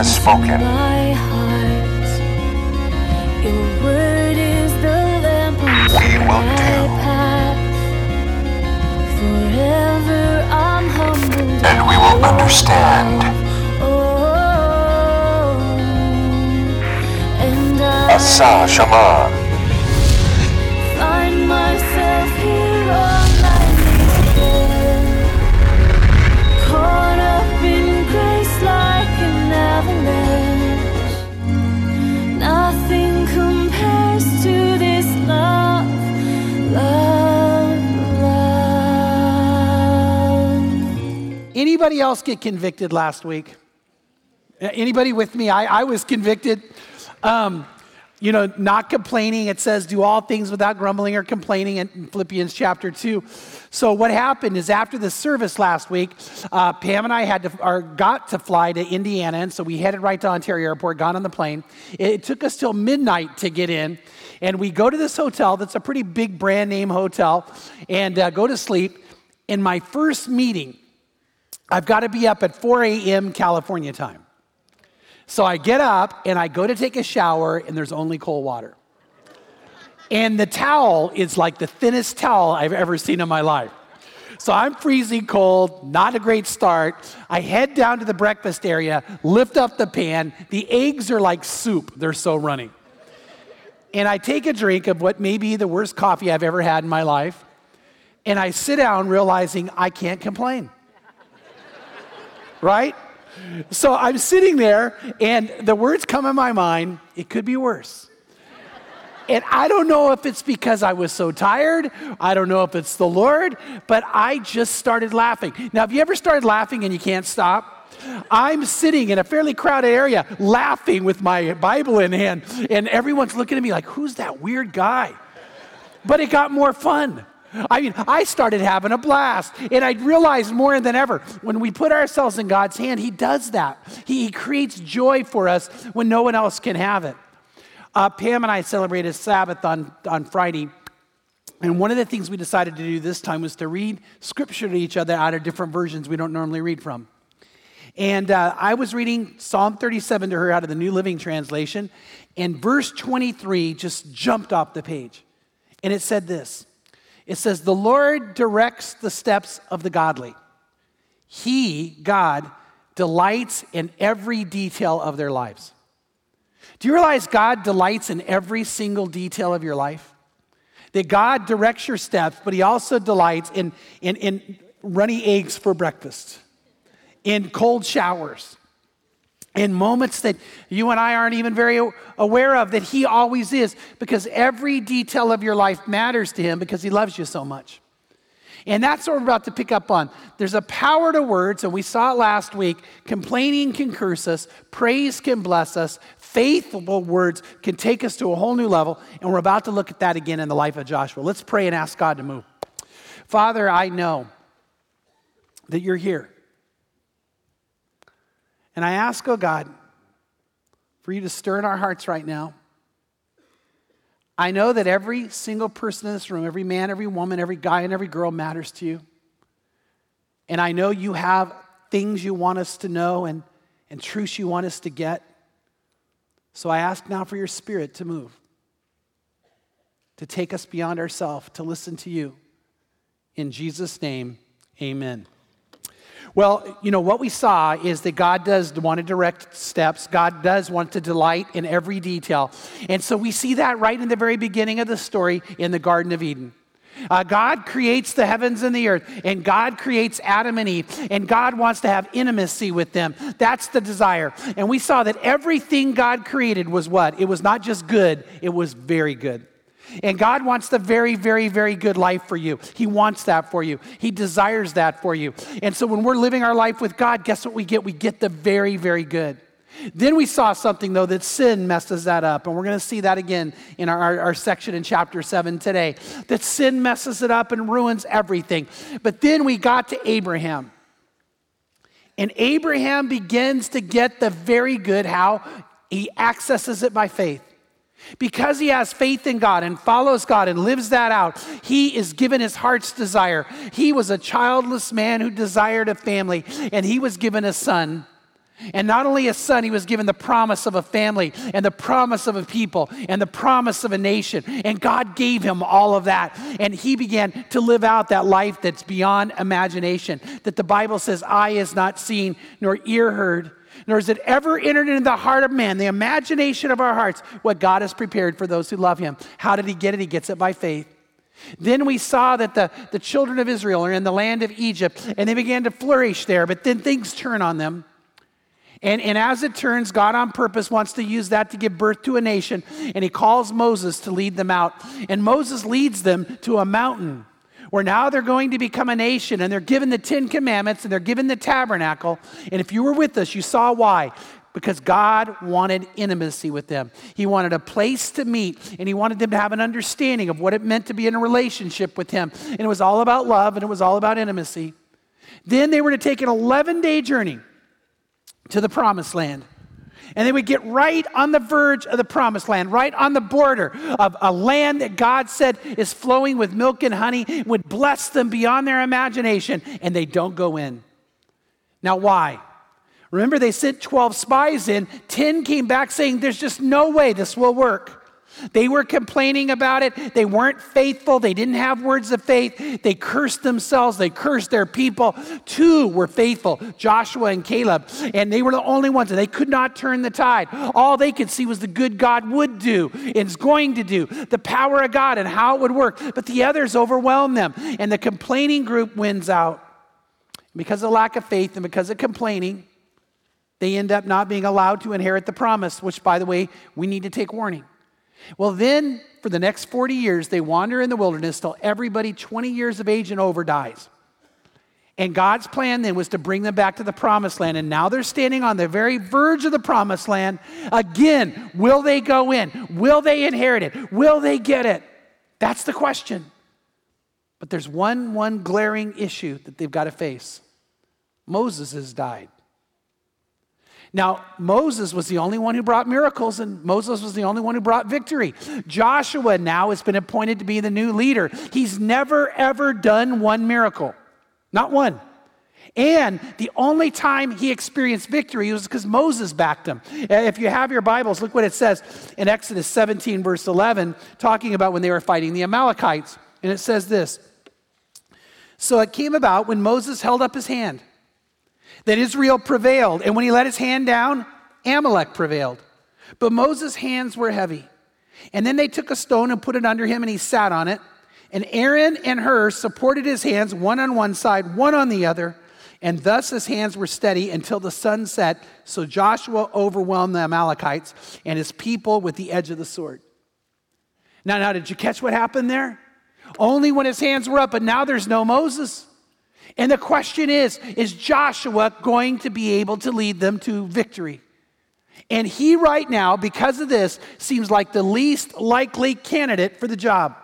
has spoken. My heart, your word is the lamp unto We will my do. path. Forever I'm humbled. And we will understand. Oh, Asa Shama. Anybody else get convicted last week? Anybody with me? I, I was convicted. Um, you know, not complaining. It says, do all things without grumbling or complaining in Philippians chapter 2. So, what happened is after the service last week, uh, Pam and I had to, or got to fly to Indiana. And so we headed right to Ontario Airport, got on the plane. It, it took us till midnight to get in. And we go to this hotel that's a pretty big brand name hotel and uh, go to sleep. In my first meeting, I've got to be up at 4 a.m. California time. So I get up and I go to take a shower, and there's only cold water. And the towel is like the thinnest towel I've ever seen in my life. So I'm freezing cold, not a great start. I head down to the breakfast area, lift up the pan. The eggs are like soup, they're so runny. And I take a drink of what may be the worst coffee I've ever had in my life. And I sit down realizing I can't complain. Right? So I'm sitting there, and the words come in my mind it could be worse. And I don't know if it's because I was so tired. I don't know if it's the Lord, but I just started laughing. Now, have you ever started laughing and you can't stop? I'm sitting in a fairly crowded area laughing with my Bible in hand, and everyone's looking at me like, who's that weird guy? But it got more fun. I mean, I started having a blast, and I realized more than ever when we put ourselves in God's hand, He does that. He, he creates joy for us when no one else can have it. Uh, Pam and I celebrated Sabbath on, on Friday. And one of the things we decided to do this time was to read scripture to each other out of different versions we don't normally read from. And uh, I was reading Psalm 37 to her out of the New Living Translation, and verse 23 just jumped off the page. And it said this It says, The Lord directs the steps of the godly. He, God, delights in every detail of their lives. Do you realize God delights in every single detail of your life? That God directs your steps, but He also delights in, in, in runny eggs for breakfast, in cold showers, in moments that you and I aren't even very aware of, that He always is, because every detail of your life matters to Him because He loves you so much. And that's what we're about to pick up on. There's a power to words, and we saw it last week. Complaining can curse us, praise can bless us, faithful words can take us to a whole new level. And we're about to look at that again in the life of Joshua. Let's pray and ask God to move. Father, I know that you're here. And I ask, oh God, for you to stir in our hearts right now. I know that every single person in this room, every man, every woman, every guy, and every girl matters to you. And I know you have things you want us to know and, and truths you want us to get. So I ask now for your spirit to move, to take us beyond ourselves, to listen to you. In Jesus' name, amen. Well, you know, what we saw is that God does want to direct steps. God does want to delight in every detail. And so we see that right in the very beginning of the story in the Garden of Eden. Uh, God creates the heavens and the earth, and God creates Adam and Eve, and God wants to have intimacy with them. That's the desire. And we saw that everything God created was what? It was not just good, it was very good. And God wants the very, very, very good life for you. He wants that for you. He desires that for you. And so when we're living our life with God, guess what we get? We get the very, very good. Then we saw something, though, that sin messes that up. And we're going to see that again in our, our, our, section in chapter 7 today. That sin messes it up and ruins everything. But then we got to Abraham. And Abraham begins to get the very good. How? He accesses it by faith. Because he has faith in God and follows God and lives that out, he is given his heart's desire. He was a childless man who desired a family, and he was given a son. And not only a son, he was given the promise of a family and the promise of a people and the promise of a nation. And God gave him all of that. And he began to live out that life that's beyond imagination, that the Bible says, eye is not seen, nor ear heard, nor has it ever entered into the heart of man, the imagination of our hearts, what God has prepared for those who love him. How did he get it? He gets it by faith. Then we saw that the, the children of Israel are in the land of Egypt and they began to flourish there, but then things turn on them. And, and as it turns, God on purpose wants to use that to give birth to a nation, and He calls Moses to lead them out. And Moses leads them to a mountain where now they're going to become a nation, and they're given the Ten Commandments, and they're given the tabernacle. And if you were with us, you saw why. Because God wanted intimacy with them. He wanted a place to meet, and He wanted them to have an understanding of what it meant to be in a relationship with Him. And it was all about love, and it was all about intimacy. Then they were to take an 11 day journey to the promised land. And they would get right on the verge of the promised land, right on the border of a land that God said is flowing with milk and honey, would bless them beyond their imagination, and they don't go in. Now, why? Remember, they sent 12 spies in, 10 came back saying, There's just no way this will work. They were complaining about it. They weren't faithful. They didn't have words of faith. They cursed themselves. They cursed their people. Two were faithful Joshua and Caleb. And they were the only ones. And they could not turn the tide. All they could see was the good God would do and is going to do, the power of God and how it would work. But the others overwhelmed them. And the complaining group wins out. Because of lack of faith and because of complaining, they end up not being allowed to inherit the promise, which, by the way, we need to take warning. Well, then for the next 40 years, they wander in the wilderness till everybody 20 years of age and over dies. And God's plan then was to bring them back to the promised land. And now they're standing on the very verge of the promised land. Again, will they go in? Will they inherit it? Will they get it? That's the question. But there's one, one glaring issue that they've got to face Moses has died. Now, Moses was the only one who brought miracles, and Moses was the only one who brought victory. Joshua now has been appointed to be the new leader. He's never, ever done one miracle, not one. And the only time he experienced victory was because Moses backed him. Eh, if you have your Bibles, look what it says in Exodus 17, verse 11, talking about when they were fighting the Amalekites. And it says this So it came about when Moses held up his hand that Israel prevailed. And when he let his hand down, Amalek prevailed. But Moses' hands were heavy. And then they took a stone and put it under him, and he sat on it. And Aaron and Hur supported his hands, one on one side, one on the other. And thus his hands were steady until the sun set. So Joshua overwhelmed the Amalekites and his people with the edge of the sword. Now, now, did you catch what happened there? Only when his hands were up, but now there's no Moses. And the question is is Joshua going to be able to lead them to victory? And he, right now, because of this, seems like the least likely candidate for the job.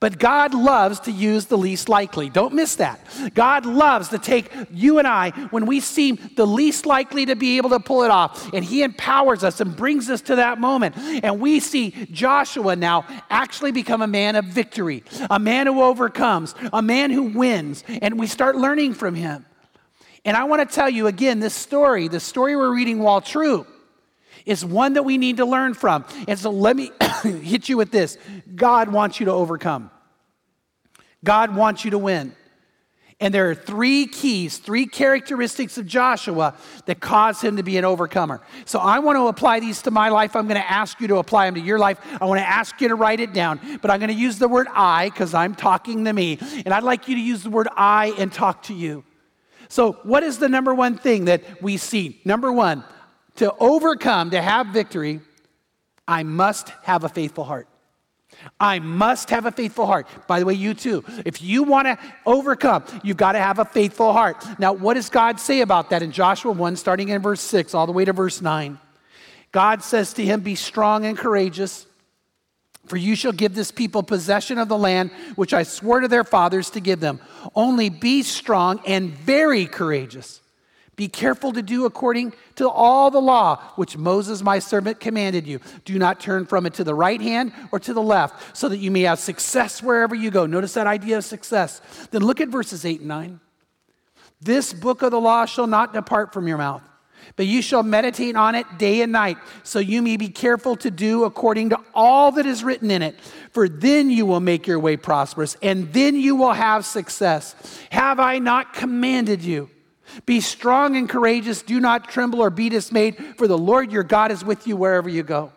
But God loves to use the least likely. Don't miss that. God loves to take you and I when we seem the least likely to be able to pull it off, and He empowers us and brings us to that moment. And we see Joshua now actually become a man of victory, a man who overcomes, a man who wins, and we start learning from him. And I want to tell you again this story, the story we're reading, while true, is one that we need to learn from. And so let me hit you with this God wants you to overcome, God wants you to win. And there are three keys, three characteristics of Joshua that cause him to be an overcomer. So I want to apply these to my life. I'm going to ask you to apply them to your life. I want to ask you to write it down. But I'm going to use the word I because I'm talking to me. And I'd like you to use the word I and talk to you. So, what is the number one thing that we see? Number one, to overcome, to have victory, I must have a faithful heart. I must have a faithful heart. By the way, you too. If you want to overcome, you've got to have a faithful heart. Now, what does God say about that in Joshua 1, starting in verse 6, all the way to verse 9? God says to him, Be strong and courageous, for you shall give this people possession of the land which I swore to their fathers to give them. Only be strong and very courageous. Be careful to do according to all the law which Moses, my servant, commanded you. Do not turn from it to the right hand or to the left, so that you may have success wherever you go. Notice that idea of success. Then look at verses 8 and 9. This book of the law shall not depart from your mouth But you shall meditate on it day and night, so you may be careful to do according to all that is written in it. For then you will make your way prosperous, and then you will have success. Have I not commanded you? Be strong and courageous. Do not tremble or be dismayed, for the Lord your God is with you wherever you go.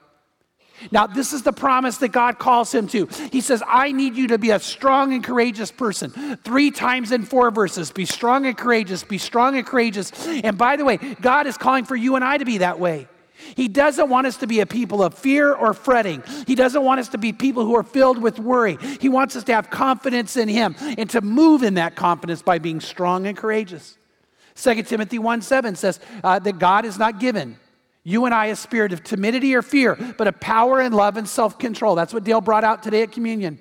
Now, this is the promise that God calls him to. He says, I need you to be a strong and courageous person. Three times in four verses be strong and courageous, be strong and courageous. And by the way, God is calling for you and I to be that way. He doesn't want us to be a people of fear or fretting. He doesn't want us to be people who are filled with worry. He wants us to have confidence in Him and to move in that confidence by being strong and courageous. 2 Timothy 1 7 says uh, that God is not given you and I a spirit of timidity or fear, but a power and love and self control. That's what Dale brought out today at communion.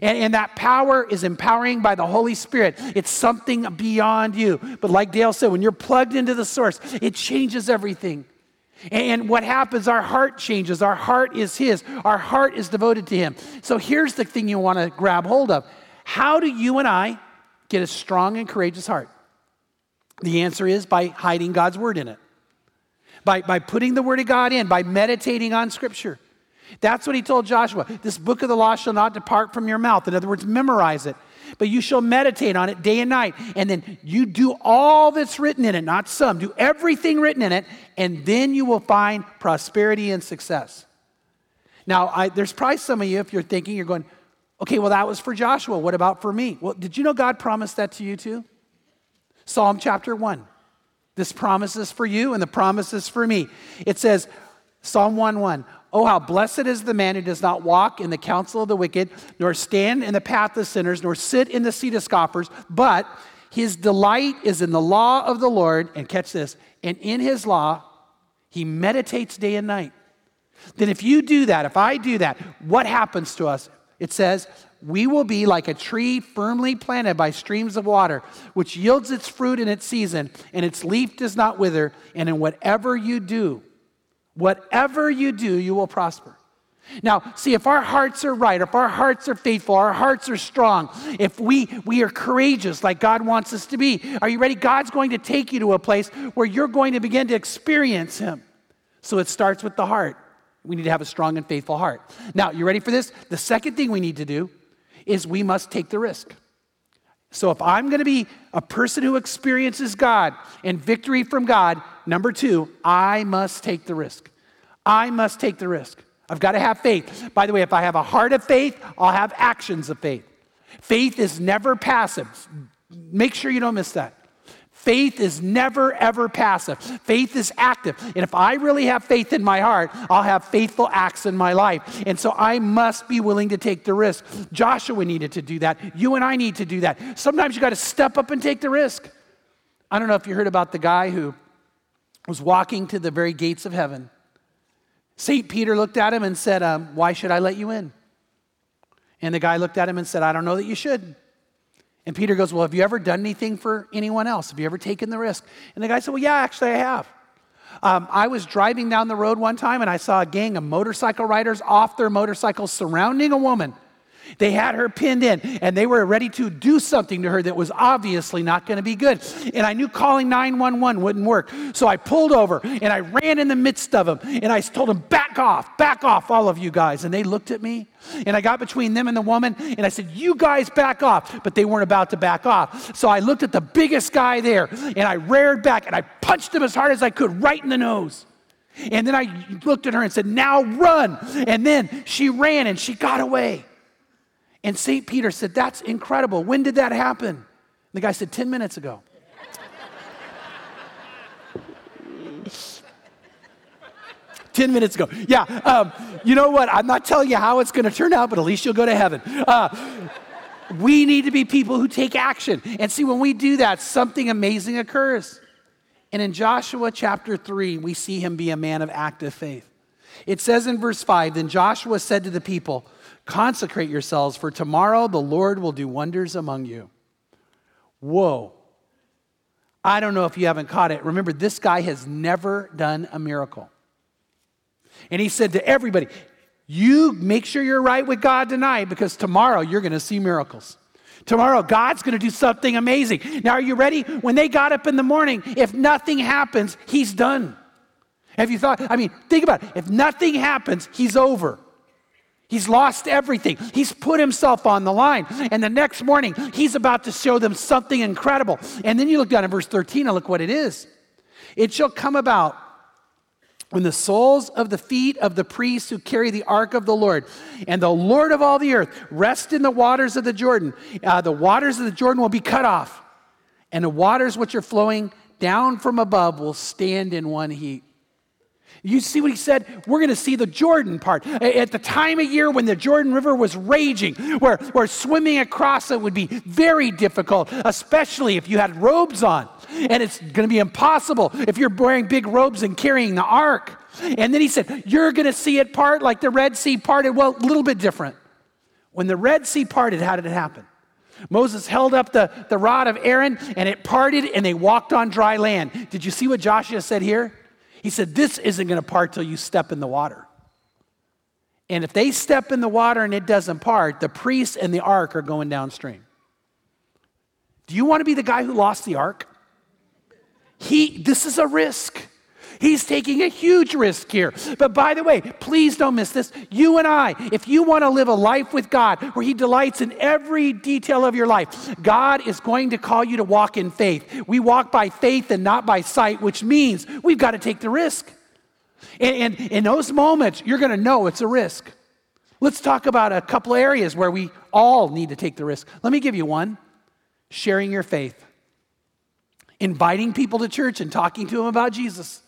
And, and, that power is empowering by the Holy Spirit. It's something beyond you. But like Dale said, when you're plugged into the source, it changes everything. And what happens, our heart changes. Our heart is His, our heart is devoted to Him. So here's the thing you want to grab hold of How do you and I get a strong and courageous heart? The answer is by hiding God's word in it, by, by putting the word of God in, by meditating on scripture. That's what he told Joshua. This book of the law shall not depart from your mouth. In other words, memorize it. But you shall meditate on it day and night. And then you do all that's written in it, not some. Do everything written in it, and then you will find prosperity and success. Now, I, there's probably some of you, if you're thinking, you're going, okay, well, that was for Joshua. What about for me? Well, did you know God promised that to you too? Psalm chapter 1. This promise is for you and the promise is for me. It says, Psalm 1 1. Oh, how blessed is the man who does not walk in the counsel of the wicked, nor stand in the path of sinners, nor sit in the seat of scoffers, but his delight is in the law of the Lord. And catch this, and in his law, he meditates day and night. Then, if you do that, if I do that, what happens to us? It says, we will be like a tree firmly planted by streams of water, which yields its fruit in its season, and its leaf does not wither. And in whatever you do, whatever you do, you will prosper. Now, see, if our hearts are right, if our hearts are faithful, our hearts are strong, if we, we are courageous like God wants us to be, are you ready? God's going to take you to a place where you're going to begin to experience Him. So it starts with the heart. We need to have a strong and faithful heart. Now, you ready for this? The second thing we need to do is we must take the risk. So if I'm going to be a person who experiences God and victory from God, number two, I must take the risk. I must take the risk. I've got to have faith. By the way, if I have a heart of faith, I'll have actions of faith. Faith is never passive. Make sure you don't miss that. Faith is never, ever passive. Faith is active. And if I really have faith in my heart, I'll have faithful acts in my life. And so I must be willing to take the risk. Joshua needed to do that. You and I need to do that. Sometimes you got to step up and take the risk. I don't know if you heard about the guy who was walking to the very gates of heaven. St. Peter looked at him and said, um, Why should I let you in? And the guy looked at him and said, I don't know that you should. And Peter goes, Well, have you ever done anything for anyone else? Have you ever taken the risk? And the guy said, Well, yeah, actually, I have. Um, I was driving down the road one time and I saw a gang of motorcycle riders off their motorcycles surrounding a woman. They had her pinned in and they were ready to do something to her that was obviously not going to be good. And I knew calling 911 wouldn't work. So I pulled over and I ran in the midst of them and I told them, back off, back off, all of you guys. And they looked at me and I got between them and the woman and I said, you guys back off. But they weren't about to back off. So I looked at the biggest guy there and I reared back and I punched him as hard as I could right in the nose. And then I looked at her and said, Now run. And then she ran and she got away. And St. Peter said, That's incredible. When did that happen? And the guy said, 10 minutes ago. Ten minutes ago. Yeah. Um, you know what? I'm not telling you how it's going to turn out, but at least you'll go to heaven. Uh, we need to be people who take action. And see, when we do that, something amazing occurs. And in Joshua chapter 3, we see him be a man of active faith. It says in verse 5 Then Joshua said to the people, Consecrate yourselves, for tomorrow the Lord will do wonders among you. Whoa. I don't know if you haven't caught it. Remember, this guy has never done a miracle. And he said to everybody, You make sure you're right with God tonight because tomorrow you're going to see miracles. Tomorrow, God's going to do something amazing. Now, are you ready? When they got up in the morning, if nothing happens, He's done. Have you thought? I mean, think about it. If nothing happens, He's over. He's lost everything. He's put himself on the line. And the next morning, he's about to show them something incredible. And then you look down at verse 13 and look what it is. It shall come about when the soles of the feet of the priests who carry the ark of the Lord and the Lord of all the earth rest in the waters of the Jordan, uh, the waters of the Jordan will be cut off, and the waters which are flowing down from above will stand in one heap. You see what he said? We're going to see the Jordan part. At the time of year when the Jordan River was raging, where, where swimming across it would be very difficult, especially if you had robes on. And it's going to be impossible if you're wearing big robes and carrying the ark. And then he said, You're going to see it part like the Red Sea parted. Well, a little bit different. When the Red Sea parted, how did it happen? Moses held up the, the rod of Aaron and it parted and they walked on dry land. Did you see what Joshua said here? He said, This isn't going to part till you step in the water. And if they step in the water and it doesn't part, the priests and the ark are going downstream. Do you want to be the guy who lost the ark? He, this is a risk. He's taking a huge risk here. But by the way, please don't miss this. You and I, if you want to live a life with God where He delights in every detail of your life, God is going to call you to walk in faith. We walk by faith and not by sight, which means we've got to take the risk. And, and in those moments, you're going to know it's a risk. Let's talk about a couple areas where we all need to take the risk. Let me give you one sharing your faith, inviting people to church and talking to them about Jesus.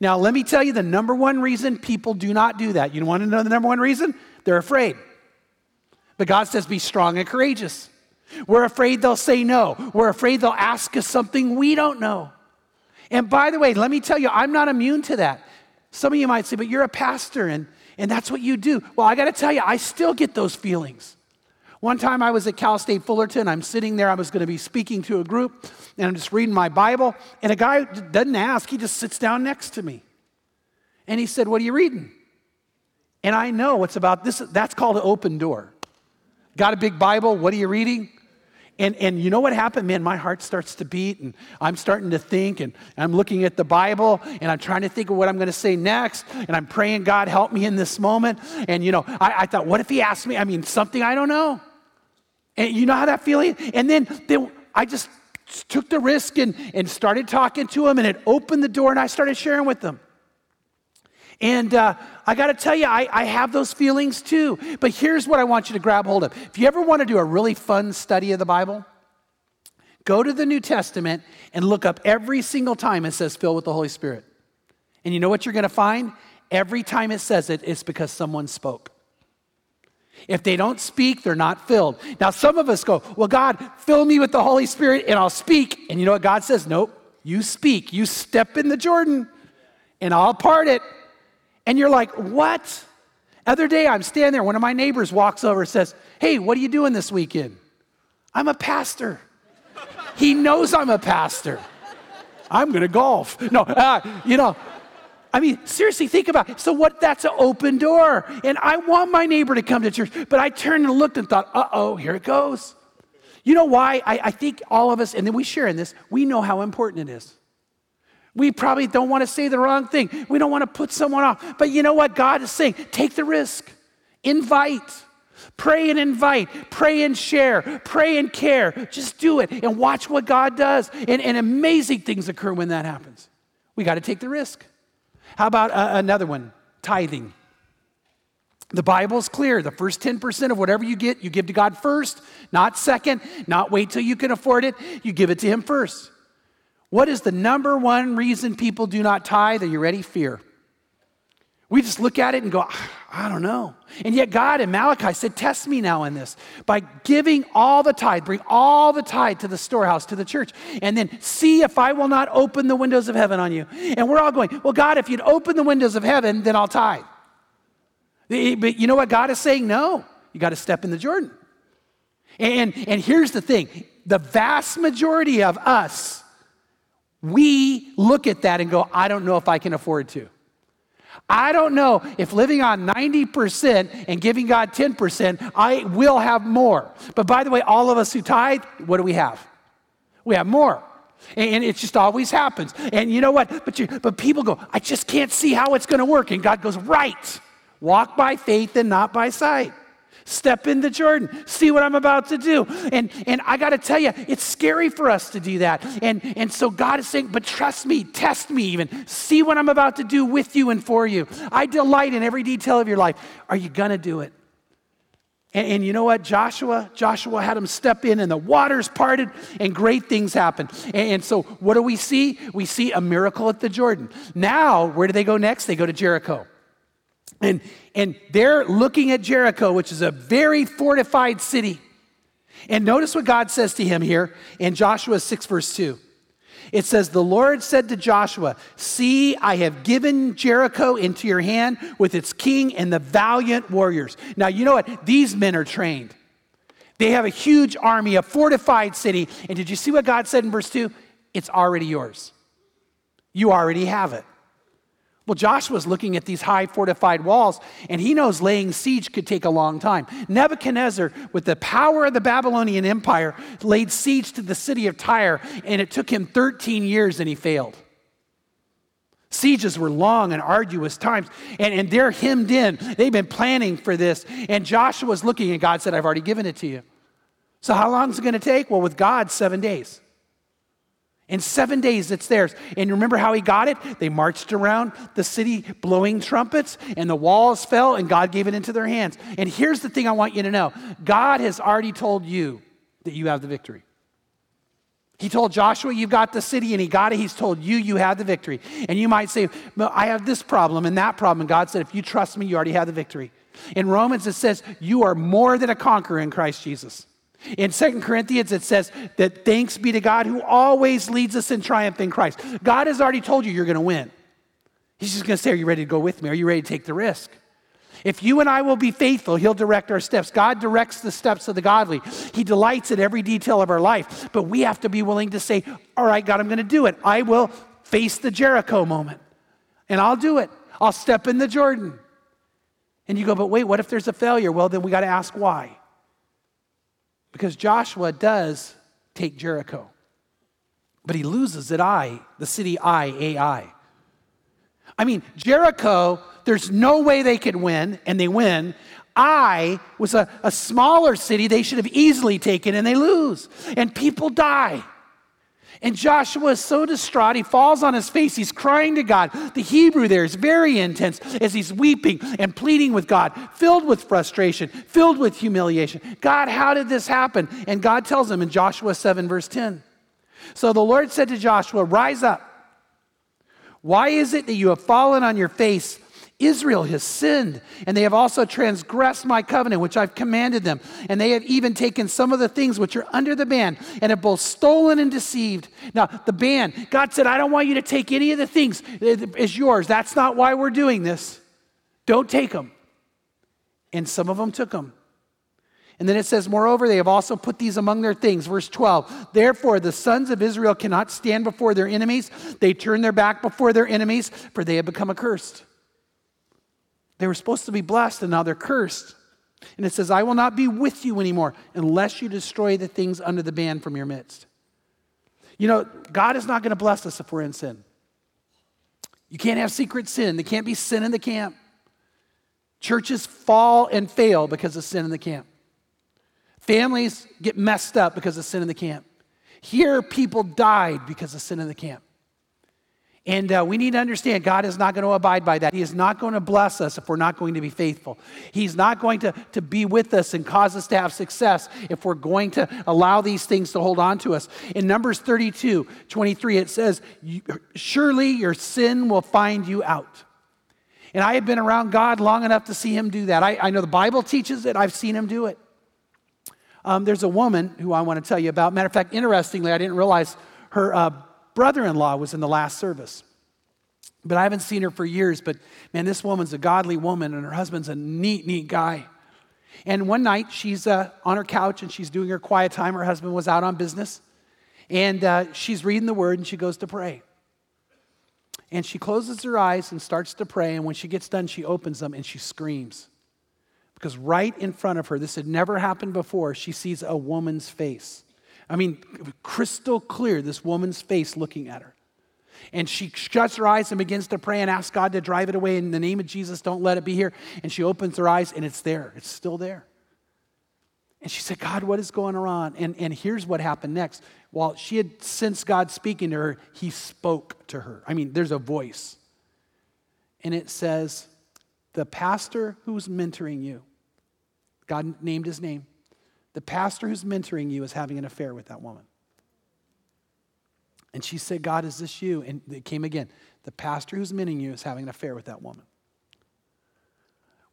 Now, let me tell you the number one reason people do not do that. You want to know the number one reason? They're afraid. But God says, be strong and courageous. We're afraid they'll say no. We're afraid they'll ask us something we don't know. And by the way, let me tell you, I'm not immune to that. Some of you might say, but you're a pastor and, and that's what you do. Well, I got to tell you, I still get those feelings. One time I was at Cal State Fullerton. I'm sitting there. I was going to be speaking to a group, and I'm just reading my Bible. And a guy doesn't ask, he just sits down next to me. And he said, What are you reading? And I know it's about this. That's called an open door. Got a big Bible? What are you reading? And, and you know what happened? Man, my heart starts to beat, and I'm starting to think, and I'm looking at the Bible, and I'm trying to think of what I'm going to say next, and I'm praying, God, help me in this moment. And, you know, I, I thought, what if he asked me, I mean, something I don't know? And you know how that feeling? And then, then I just took the risk and, and started talking to him, and it opened the door, and I started sharing with them. And uh, I got to tell you, I, I have those feelings too. But here's what I want you to grab hold of. If you ever want to do a really fun study of the Bible, go to the New Testament and look up every single time it says fill with the Holy Spirit. And you know what you're going to find? Every time it says it, it's because someone spoke. If they don't speak, they're not filled. Now, some of us go, Well, God, fill me with the Holy Spirit and I'll speak. And you know what God says? Nope, you speak. You step in the Jordan and I'll part it. And you're like, what? Other day, I'm standing there. One of my neighbors walks over and says, Hey, what are you doing this weekend? I'm a pastor. he knows I'm a pastor. I'm going to golf. No, uh, you know, I mean, seriously, think about it. So, what? That's an open door. And I want my neighbor to come to church, but I turned and looked and thought, uh oh, here it goes. You know why? I, I think all of us, and then we share in this, we know how important it is. We probably don't want to say the wrong thing. We don't want to put someone off. But you know what God is saying? Take the risk. Invite. Pray and invite. Pray and share. Pray and care. Just do it and watch what God does. And, and amazing things occur when that happens. We got to take the risk. How about uh, another one? Tithing. The Bible's clear. The first 10% of whatever you get, you give to God first, not second, not wait till you can afford it. You give it to Him first. What is the number one reason people do not tithe? Are you ready? Fear. We just look at it and go, I don't know. And yet, God in Malachi said, Test me now in this by giving all the tithe, bring all the tithe to the storehouse, to the church, and then see if I will not open the windows of heaven on you. And we're all going, Well, God, if you'd open the windows of heaven, then I'll tithe. But you know what God is saying? No, you got to step in the Jordan. And, and here's the thing the vast majority of us we look at that and go, I don't know if I can afford to. I don't know if living on 90% and giving God 10%, I will have more. But by the way, all of us who tithe, what do we have? We have more. And it just always happens. And you know what? But, you, but people go, I just can't see how it's going to work. And God goes, right. Walk by faith and not by sight. Step into Jordan. See what I'm about to do. And, and I got to tell you, it's scary for us to do that. And, and so God is saying, but trust me, test me even. See what I'm about to do with you and for you. I delight in every detail of your life. Are you going to do it? And, and, you know what? Joshua, Joshua had him step in and the waters parted and great things happened. And, and, so what do we see? We see a miracle at the Jordan. Now, where do they go next? They go to Jericho. And, and they're looking at Jericho, which is a very fortified city. And notice what God says to him here in Joshua 6, verse 2. It says, The Lord said to Joshua, See, I have given Jericho into your hand with its king and the valiant warriors. Now, you know what? These men are trained. They have a huge army, a fortified city. And did you see what God said in verse 2? It's already yours. You already have it. Well, Joshua's looking at these high fortified walls, and he knows laying siege could take a long time. Nebuchadnezzar, with the power of the Babylonian Empire, laid siege to the city of Tyre, and it took him 13 years and he failed. Sieges were long and arduous times, and, and they're hemmed in. They've been planning for this. And Joshua's looking, and God said, I've already given it to you. So, how long is it going to take? Well, with God, seven days. In seven days, it's theirs. And remember how he got it? They marched around the city blowing trumpets, and the walls fell, and God gave it into their hands. And here's the thing I want you to know God has already told you that you have the victory. He told Joshua, You've got the city, and he got it. He's told you, You have the victory. And you might say, I have this problem and that problem. And God said, If you trust me, you already have the victory. In Romans, it says, You are more than a conqueror in Christ Jesus. In Second Corinthians, it says that thanks be to God who always leads us in triumph in Christ. God has already told you you're going to win. He's just going to say, Are you ready to go with me? Are you ready to take the risk? If you and I will be faithful, He'll direct our steps. God directs the steps of the godly. He delights in every detail of our life. But we have to be willing to say, All right, God, I'm going to do it. I will face the Jericho moment, and I'll do it. I'll step in the Jordan. And you go, But wait, what if there's a failure? Well, then we got to ask why. Because Joshua does take Jericho, but he loses at Ai, the city Ai, Ai. I mean, Jericho, there's no way they could win, and they win. Ai was a, a smaller city they should have easily taken, and they lose, and people die. And Joshua is so distraught, he falls on his face. He's crying to God. The Hebrew there is very intense as he's weeping and pleading with God, filled with frustration, filled with humiliation. God, how did this happen? And God tells him in Joshua 7, verse 10. So the Lord said to Joshua, Rise up. Why is it that you have fallen on your face? Israel has sinned, and they have also transgressed my covenant, which I've commanded them. And they have even taken some of the things which are under the ban, and have both stolen and deceived. Now, the ban, God said, I don't want you to take any of the things as yours. That's not why we're doing this. Don't take them. And some of them took them. And then it says, Moreover, they have also put these among their things. Verse 12. Therefore, the sons of Israel cannot stand before their enemies. They turn their back before their enemies, for they have become accursed. They were supposed to be blessed and now they're cursed. And it says, I will not be with you anymore unless you destroy the things under the ban from your midst. You know, God is not going to bless us if we're in sin. You can't have secret sin. There can't be sin in the camp. Churches fall and fail because of sin in the camp. Families get messed up because of sin in the camp. Here, people died because of sin in the camp. And uh, we need to understand God is not going to abide by that. He is not going to bless us if we're not going to be faithful. He's not going to, to be with us and cause us to have success if we're going to allow these things to hold on to us. In Numbers 32 23, it says, Surely your sin will find you out. And I have been around God long enough to see him do that. I, I know the Bible teaches it, I've seen him do it. Um, there's a woman who I want to tell you about. Matter of fact, interestingly, I didn't realize her uh, brother in law was in the last service. But I haven't seen her for years. But man, this woman's a godly woman, and her husband's a neat, neat guy. And one night, she's uh, on her couch and she's doing her quiet time. Her husband was out on business. And uh, she's reading the word and she goes to pray. And she closes her eyes and starts to pray. And when she gets done, she opens them and she screams. Because right in front of her, this had never happened before, she sees a woman's face. I mean, crystal clear, this woman's face looking at her. And she shuts her eyes and begins to pray and ask God to drive it away. In the name of Jesus, don't let it be here. And she opens her eyes and it's there, it's still there. And she said, God, what is going on? And, and here's what happened next. While she had sensed God speaking to her, he spoke to her. I mean, there's a voice. And it says, The pastor who's mentoring you, God named his name, the pastor who's mentoring you is having an affair with that woman. And she said, God, is this you? And it came again. The pastor who's mentoring you is having an affair with that woman.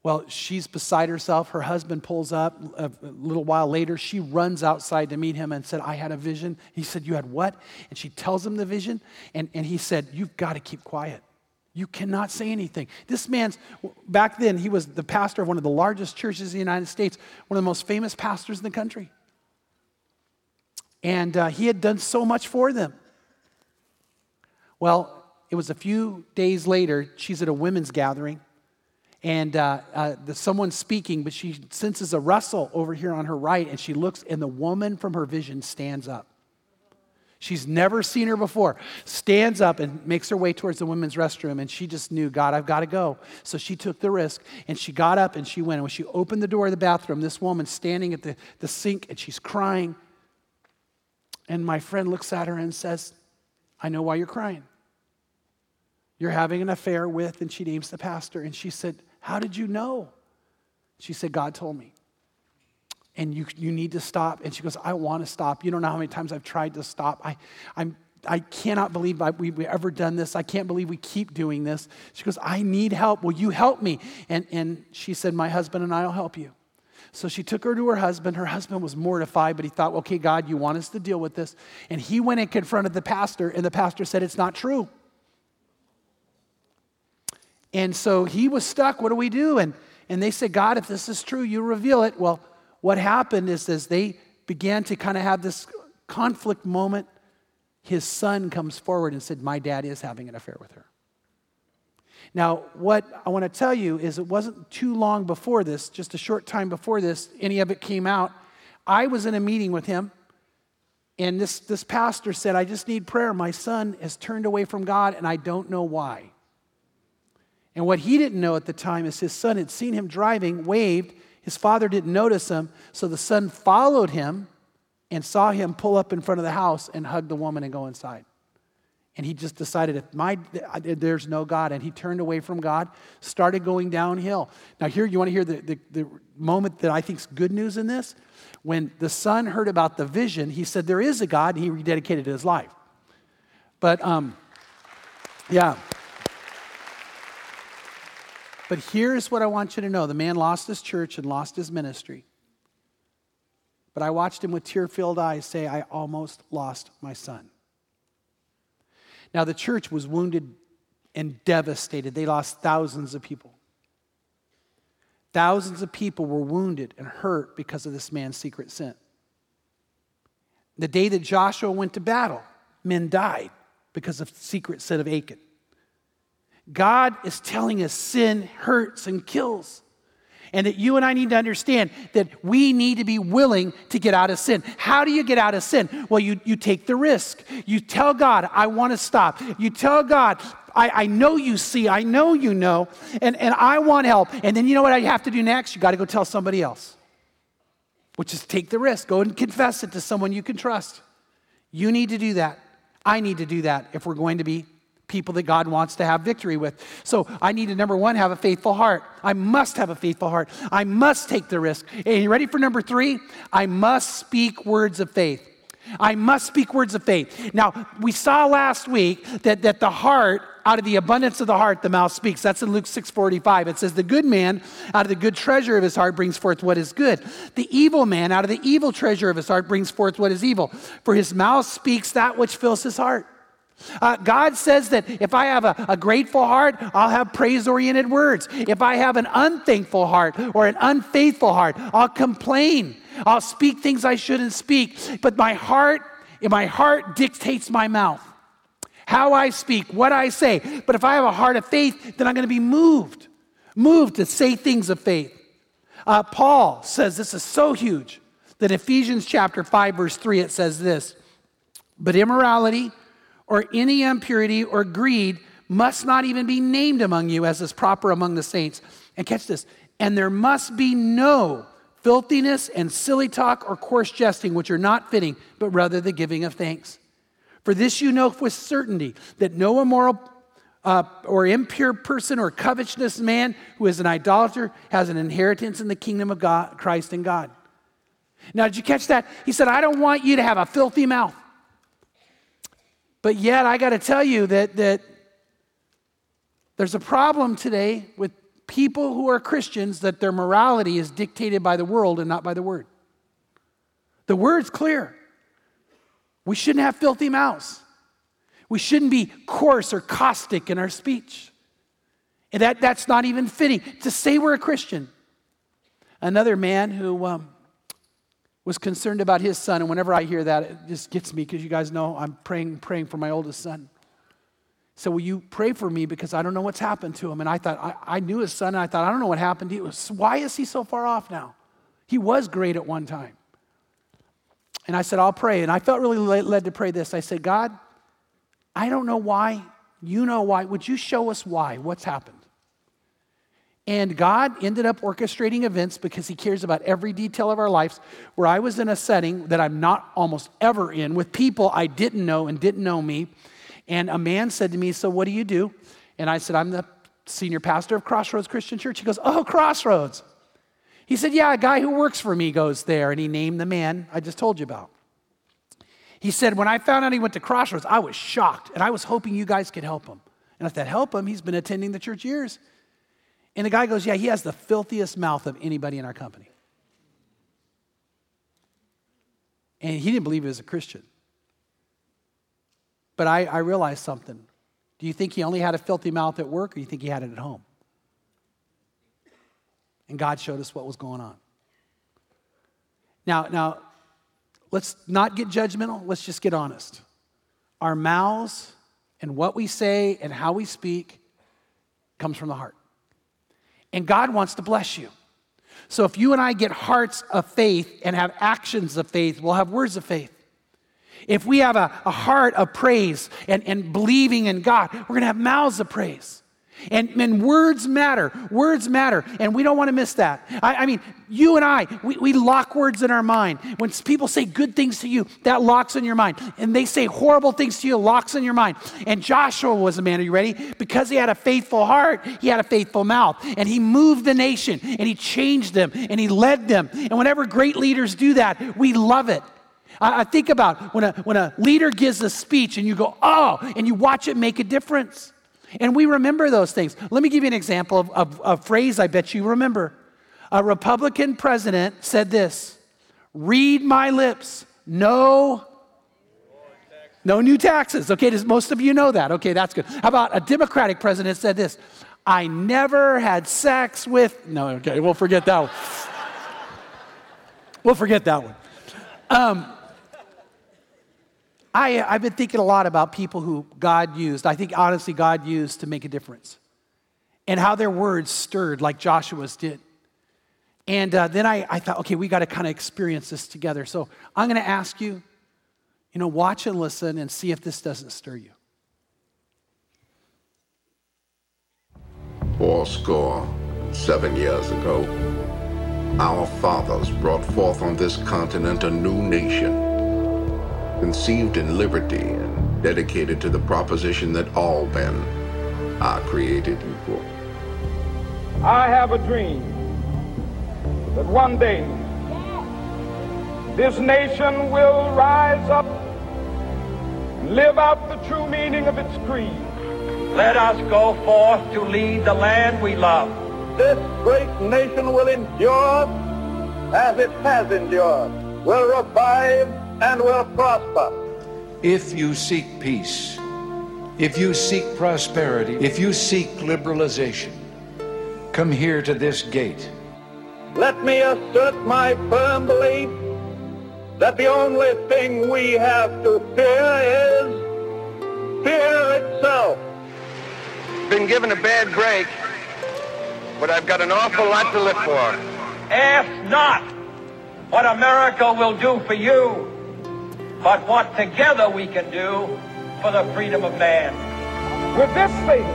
Well, she's beside herself. Her husband pulls up a little while later. She runs outside to meet him and said, I had a vision. He said, You had what? And she tells him the vision. And, and he said, You've got to keep quiet. You cannot say anything. This man's, back then, he was the pastor of one of the largest churches in the United States, one of the most famous pastors in the country. And uh, he had done so much for them. Well, it was a few days later, she's at a women's gathering and uh, uh, the, someone's speaking, but she senses a rustle over here on her right, and she looks, and the woman from her vision stands up. She's never seen her before. Stands up and makes her way towards the women's restroom, and she just knew, God, I've got to go. So she took the risk, and she got up and she went. And when she opened the door of the bathroom, this woman standing at the, the sink, and she's crying. And my friend looks at her and says, I know why you're crying. You're having an affair with, and she names the pastor. And she said, how did you know? She said, God told me. And you, you need to stop. And she goes, I want to stop. You don't know how many times I've tried to stop. I, I'm, I cannot believe I, we, we ever done this. I can't believe we keep doing this. She goes, I need help. Will you help me? And, and she said, My husband and I will help you. So she took her to her husband. Her husband was mortified, but he thought, okay, God, you want us to deal with this. And he went and confronted the pastor, and the pastor said, It's not true. And so he was stuck. What do we do? And, and they said, God, if this is true, you reveal it. Well, what happened is as they began to kind of have this conflict moment, his son comes forward and said, My dad is having an affair with her. Now, what I want to tell you is it wasn't too long before this, just a short time before this, any of it came out. I was in a meeting with him, and this, this pastor said, I just need prayer. My son has turned away from God, and I don't know why. And what he didn't know at the time is his son had seen him driving, waved. His father didn't notice him, so the son followed him and saw him pull up in front of the house and hug the woman and go inside. And he just decided, if my, there's no God. And he turned away from God, started going downhill. Now, here, you want to hear the, the, the moment that I think is good news in this? When the son heard about the vision, he said, There is a God, and he rededicated his life. But, um, yeah. But here's what I want you to know the man lost his church and lost his ministry. But I watched him with tear filled eyes say, I almost lost my son. Now, the church was wounded and devastated. They lost thousands of people. Thousands of people were wounded and hurt because of this man's secret sin. The day that Joshua went to battle, men died because of secret sin of Achan. God is telling us sin hurts and kills. And that you and I need to understand that we need to be willing to get out of sin. How do you get out of sin? Well, you, you take the risk. You tell God, I want to stop. You tell God, I, I know you see, I know you know, and, and I want help. And then you know what I have to do next? You got to go tell somebody else, which is take the risk. Go and confess it to someone you can trust. You need to do that. I need to do that if we're going to be people that God wants to have victory with. So I need to, number one, have a faithful heart. I must have a faithful heart. I must take the risk. And you ready for number three? I must speak words of faith. I must speak words of faith. Now, we saw last week that, that the heart, out of the abundance of the heart, the mouth speaks. That's in Luke 6:45. It says, The good man out of the good treasure of his heart brings forth what is good. The evil man out of the evil treasure of his heart brings forth what is evil. For his mouth speaks that which fills his heart. Uh, God says that if I have a, a grateful heart, I'll have praise oriented words. If I have an unthankful heart or an unfaithful heart, I'll complain. I'll speak things I shouldn't speak. But my heart, my heart dictates my mouth. how I speak, what I say. But if I have a heart of faith, then I'm going to be moved, moved to say things of faith. Uh, Paul says this is so huge that Ephesians chapter 5, verse 3, it says this But immorality or any impurity or greed must not even be named among you as is proper among the saints. And catch this, and there must be no filthiness and silly talk or coarse jesting, which are not fitting, but rather the giving of thanks. For this you know with certainty that no immoral uh, or impure person or covetous man who is an idolater has an inheritance in the kingdom of God, Christ and God. Now, did you catch that? He said, I don't want you to have a filthy mouth. But yet, I got to tell you that, that there's a problem today with people who are Christians that their morality is dictated by the world and not by the word. The word's clear. We shouldn't have filthy mouths. We shouldn't be coarse or caustic in our speech. And that, that's not even fitting to say we're a Christian. Another man who um, was concerned about his son, and whenever I hear that, it just gets me because you guys know I'm praying, praying for my oldest son. So, will you pray for me because I don't know what's happened to him? And I thought, I, I knew his son, and I thought, I don't know what happened to him. Why is he so far off now? He was great at one time. And I said, I'll pray. And I felt really led to pray this. I said, God, I don't know why. You know why. Would you show us why? What's happened? And God ended up orchestrating events because He cares about every detail of our lives. Where I was in a setting that I'm not almost ever in with people I didn't know and didn't know me. And a man said to me, So what do you do? And I said, I'm the senior pastor of Crossroads Christian Church. He goes, Oh, Crossroads. He said, Yeah, a guy who works for me goes there. And he named the man I just told you about. He said, When I found out he went to Crossroads, I was shocked. And I was hoping you guys could help him. And if that help him, he's been attending the church years. And the guy goes, Yeah, he has the filthiest mouth of anybody in our company. And he didn't believe he was a Christian. But I, I realized something. Do you think he only had a filthy mouth at work, or do you think he had it at home? And God showed us what was going on. Now, now, let's not get judgmental. Let's just get honest. Our mouths and what we say and how we speak comes from the heart. And God wants to bless you. So if you and I get hearts of faith and have actions of faith, we'll have words of faith. If we have a, a heart of praise and, and believing in God, we're going to have mouths of praise. And, and words matter. Words matter. And we don't want to miss that. I, I mean, you and I, we, we lock words in our mind. When people say good things to you, that locks in your mind. And they say horrible things to you, locks in your mind. And Joshua was a man, are you ready? Because he had a faithful heart, he had a faithful mouth. And he moved the nation and he changed them and he led them. And whenever great leaders do that, we love it. I, I think about when a, when a leader gives a speech and you go, oh, and you watch it make a difference. And we remember those things. Let me give you an example of, of, a phrase I bet you remember. A Republican president said this Read my lips, no. No new taxes. Okay, does most of you know that? Okay, that's good. How about a Democratic president said this I never had sex with. No, okay, we'll forget that one. we'll forget that one. Um, I, I've been thinking a lot about people who God used, I think honestly, God used to make a difference, and how their words stirred like Joshua's did. And uh, then I, I thought, okay, we got to kind of experience this together. So I'm going to ask you, you know, watch and listen and see if this doesn't stir you. Four score, seven years ago, our fathers brought forth on this continent a new nation conceived in liberty and dedicated to the proposition that all men are created equal. I have a dream that one day this nation will rise up and live out the true meaning of its creed. Let us go forth to lead the land we love. This great nation will endure as it has endured, will revive and will prosper. If you seek peace, if you seek prosperity, if you seek liberalization, come here to this gate. Let me assert my firm belief that the only thing we have to fear is fear itself. been given a bad break, but I've got an awful lot to live for. Ask not what America will do for you, but what together we can do for the freedom of man. With this faith,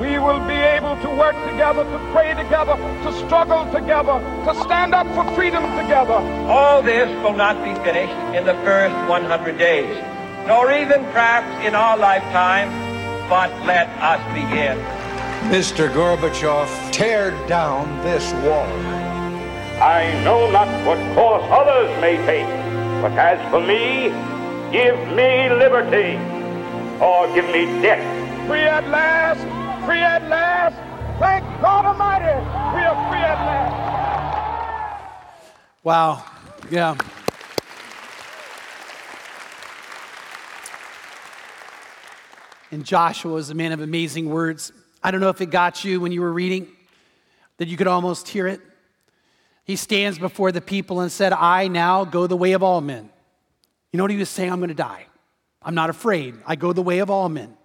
we will be able to work together, to pray together, to struggle together, to stand up for freedom together. All this will not be finished in the first 100 days, nor even perhaps in our lifetime, but let us begin. Mr. Gorbachev, tear down this wall. I know not what course others may take, but as for me, give me liberty or give me death. Free at last, free at last. Thank God Almighty, we are free at last. Wow. Yeah. And Joshua was a man of amazing words. I don't know if it got you when you were reading, that you could almost hear it. He stands before the people and said, I now go the way of all men. You know what he was saying? I'm going to die. I'm not afraid. I go the way of all men.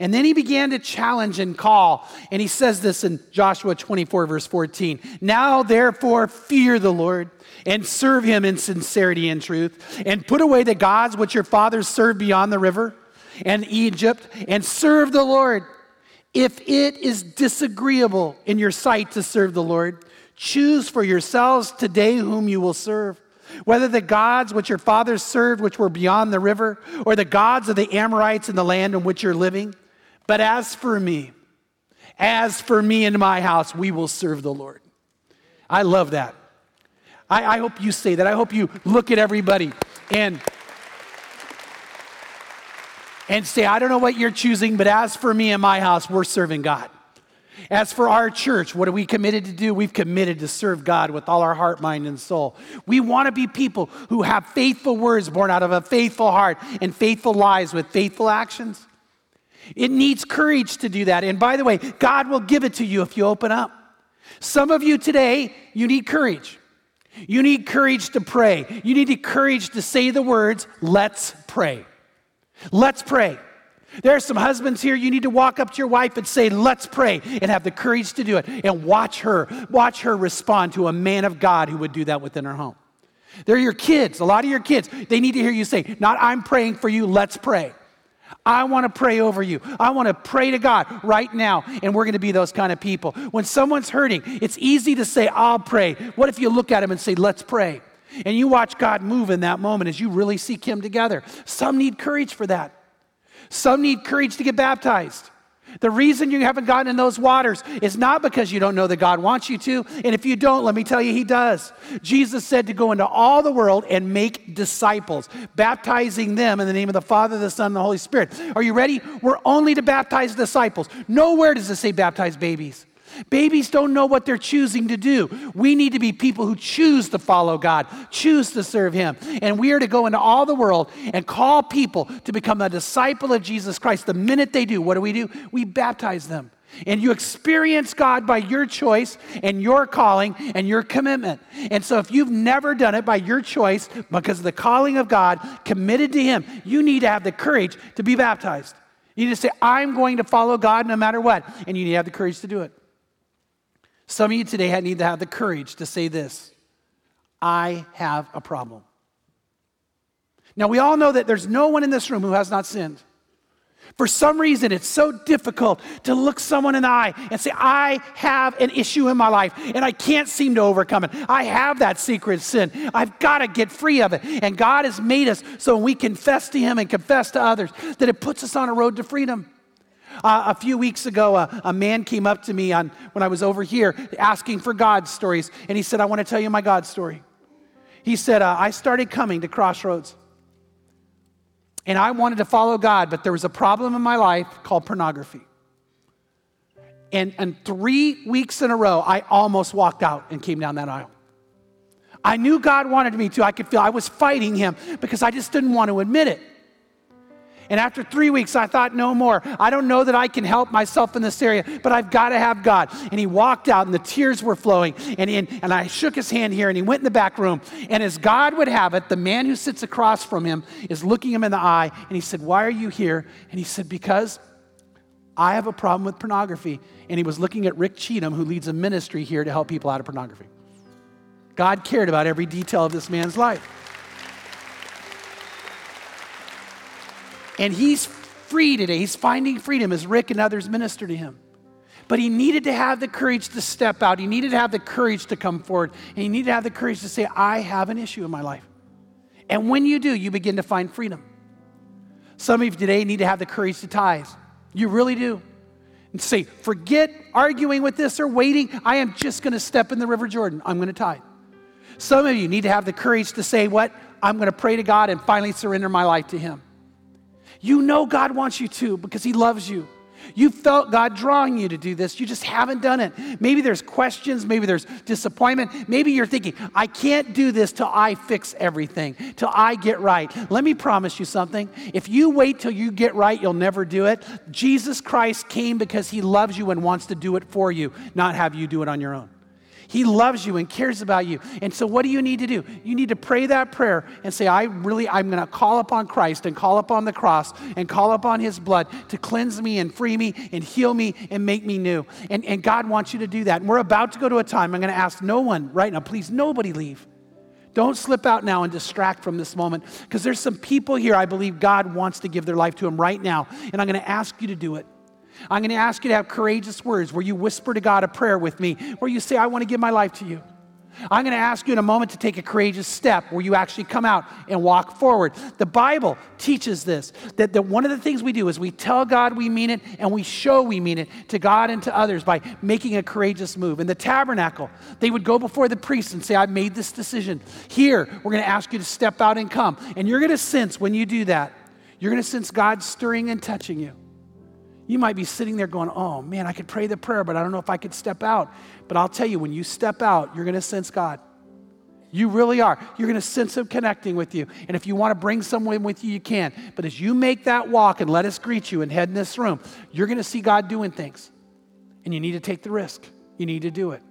And then he began to challenge and call. And he says this in Joshua 24, verse 14. Now, therefore, fear the Lord and serve him in sincerity and truth, and put away the gods which your fathers served beyond the river and Egypt, and serve the Lord. If it is disagreeable in your sight to serve the Lord, choose for yourselves today whom you will serve. Whether the gods which your fathers served, which were beyond the river, or the gods of the Amorites in the land in which you're living. But as for me, as for me and my house, we will serve the Lord. I love that. I, I hope you say that. I hope you look at everybody and and say, I don't know what you're choosing, but as for me and my house, we're serving God. As for our church, what are we committed to do? We've committed to serve God with all our heart, mind, and soul. We want to be people who have faithful words born out of a faithful heart and faithful lives with faithful actions. It needs courage to do that. And by the way, God will give it to you if you open up. Some of you today, you need courage. You need courage to pray. You need the courage to say the words, let's pray. Let's pray. There are some husbands here, you need to walk up to your wife and say, Let's pray, and have the courage to do it. And watch her, watch her respond to a man of God who would do that within her home. They're your kids, a lot of your kids, they need to hear you say, Not I'm praying for you, let's pray. I want to pray over you. I want to pray to God right now, and we're going to be those kind of people. When someone's hurting, it's easy to say, I'll pray. What if you look at him and say, Let's pray? And you watch God move in that moment as you really seek Him together. Some need courage for that. Some need courage to get baptized. The reason you haven't gotten in those waters is not because you don't know that God wants you to. And if you don't, let me tell you, He does. Jesus said to go into all the world and make disciples, baptizing them in the name of the Father, the Son, and the Holy Spirit. Are you ready? We're only to baptize disciples. Nowhere does it say baptize babies. Babies don't know what they're choosing to do. We need to be people who choose to follow God, choose to serve Him. And we are to go into all the world and call people to become a disciple of Jesus Christ. The minute they do, what do we do? We baptize them. And you experience God by your choice and your calling and your commitment. And so, if you've never done it by your choice, because of the calling of God, committed to Him, you need to have the courage to be baptized. You need to say, I'm going to follow God no matter what. And you need to have the courage to do it. Some of you today need to have the courage to say this I have a problem. Now, we all know that there's no one in this room who has not sinned. For some reason, it's so difficult to look someone in the eye and say, I have an issue in my life and I can't seem to overcome it. I have that secret sin. I've got to get free of it. And God has made us so we confess to Him and confess to others that it puts us on a road to freedom. Uh, a few weeks ago, uh, a man came up to me on, when I was over here asking for God stories, and he said, I want to tell you my God story. He said, uh, I started coming to Crossroads, and I wanted to follow God, but there was a problem in my life called pornography. And, and three weeks in a row, I almost walked out and came down that aisle. I knew God wanted me to. I could feel I was fighting Him because I just didn't want to admit it. And after three weeks, I thought, no more. I don't know that I can help myself in this area, but I've got to have God. And he walked out, and the tears were flowing. And, and, and I shook his hand here, and he went in the back room. And as God would have it, the man who sits across from him is looking him in the eye. And he said, Why are you here? And he said, Because I have a problem with pornography. And he was looking at Rick Cheatham, who leads a ministry here to help people out of pornography. God cared about every detail of this man's life. And he's free today. He's finding freedom as Rick and others minister to him. But he needed to have the courage to step out. He needed to have the courage to come forward. And he needed to have the courage to say, I have an issue in my life. And when you do, you begin to find freedom. Some of you today need to have the courage to tithe. You really do. And say, forget arguing with this or waiting. I am just going to step in the River Jordan. I'm going to tithe. Some of you need to have the courage to say, What? I'm going to pray to God and finally surrender my life to Him. You know God wants you to because He loves you. You felt God drawing you to do this. You just haven't done it. Maybe there's questions. Maybe there's disappointment. Maybe you're thinking, I can't do this till I fix everything, till I get right. Let me promise you something. If you wait till you get right, you'll never do it. Jesus Christ came because he loves you and wants to do it for you, not have you do it on your own. He loves you and cares about you. And so, what do you need to do? You need to pray that prayer and say, I really, I'm going to call upon Christ and call upon the cross and call upon His blood to cleanse me and free me and heal me and make me new. And, and God wants you to do that. And we're about to go to a time, I'm going to ask no one right now, please, nobody leave. Don't slip out now and distract from this moment because there's some people here I believe God wants to give their life to Him right now. And I'm going to ask you to do it. I'm going to ask you to have courageous words where you whisper to God a prayer with me, where you say, I want to give my life to you. I'm going to ask you in a moment to take a courageous step where you actually come out and walk forward. The Bible teaches this that, that one of the things we do is we tell God we mean it and we show we mean it to God and to others by making a courageous move. In the tabernacle, they would go before the priest and say, I've made this decision. Here, we're going to ask you to step out and come. And you're going to sense when you do that, you're going to sense God stirring and touching you. You might be sitting there going, Oh man, I could pray the prayer, but I don't know if I could step out. But I'll tell you, when you step out, you're going to sense God. You really are. You're going to sense Him connecting with you. And if you want to bring someone with you, you can. But as you make that walk and let us greet you and head in this room, you're going to see God doing things. And you need to take the risk. You need to do it.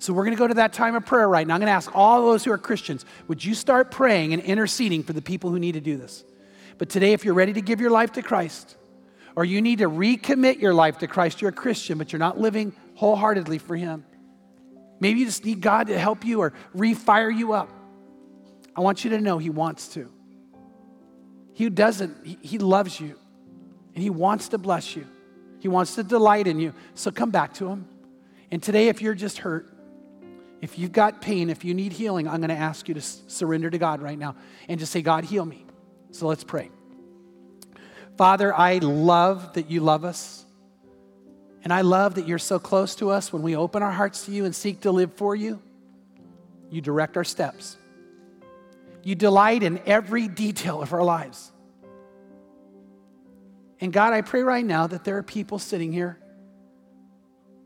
So we're going to go to that time of prayer right now. I'm going to ask all those who are Christians, would you start praying and interceding for the people who need to do this? But today, if you're ready to give your life to Christ, or you need to recommit your life to Christ. You're a Christian, but you're not living wholeheartedly for Him. Maybe you just need God to help you or refire you up. I want you to know He wants to. He doesn't, He, loves you, and He wants to bless you. He wants to delight in you. So come back to Him. And today, if you're just hurt, if you've got pain, if you need healing, I'm going to ask you to surrender to God right now and just say, God, heal me. So let's pray. Father, I love that you love us. And I love that you're so close to us when we open our hearts to you and seek to live for you. You direct our steps. You delight in every detail of our lives. And God, I pray right now that there are people sitting here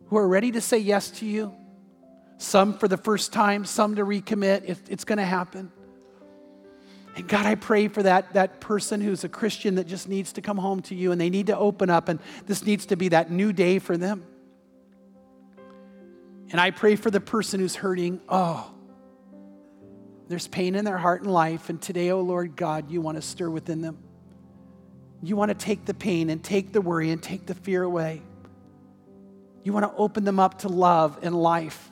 who are ready to say yes to you. Some for the first time, some to recommit. it's going to happen. And God, I pray for that, that person who's a Christian that just needs to come home to you and they need to open up, and this needs to be that new day for them. And I pray for the person who's hurting. Oh, there's pain in their heart and life. And today, oh Lord God, you want to stir within them. You want to take the pain and take the worry and take the fear away. You want to open them up to love and life.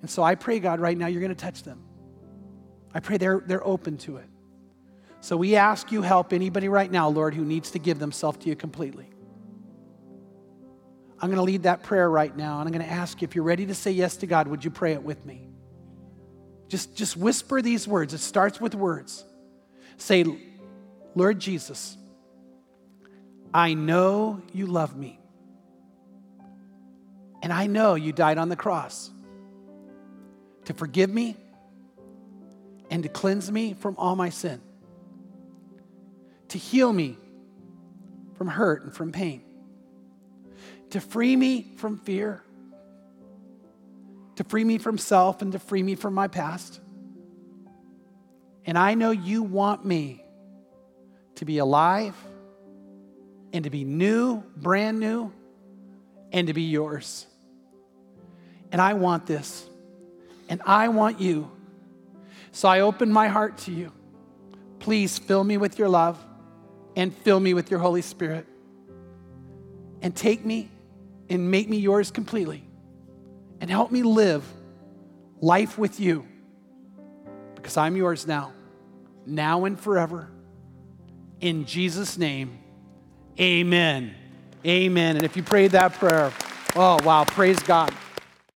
And so I pray, God, right now, you're going to touch them. I pray they're, they're open to it. So we ask you help anybody right now, Lord, who needs to give themselves to you completely. I'm going to lead that prayer right now, and I'm going to ask you if you're ready to say yes to God, would you pray it with me? Just, just whisper these words. It starts with words. Say, Lord Jesus, I know you love me. And I know you died on the cross to forgive me and to cleanse me from all my sin, to heal me from hurt and from pain, to free me from fear, to free me from self, and to free me from my past. And I know you want me to be alive and to be new, brand new, and to be yours. And I want this. And I want you so I open my heart to you. Please fill me with your love and fill me with your Holy Spirit. and take me and make me yours completely and help me live life with you because I'm yours now, now and forever. In Jesus' name, amen. Amen. And if you prayed that prayer, oh, wow, praise God.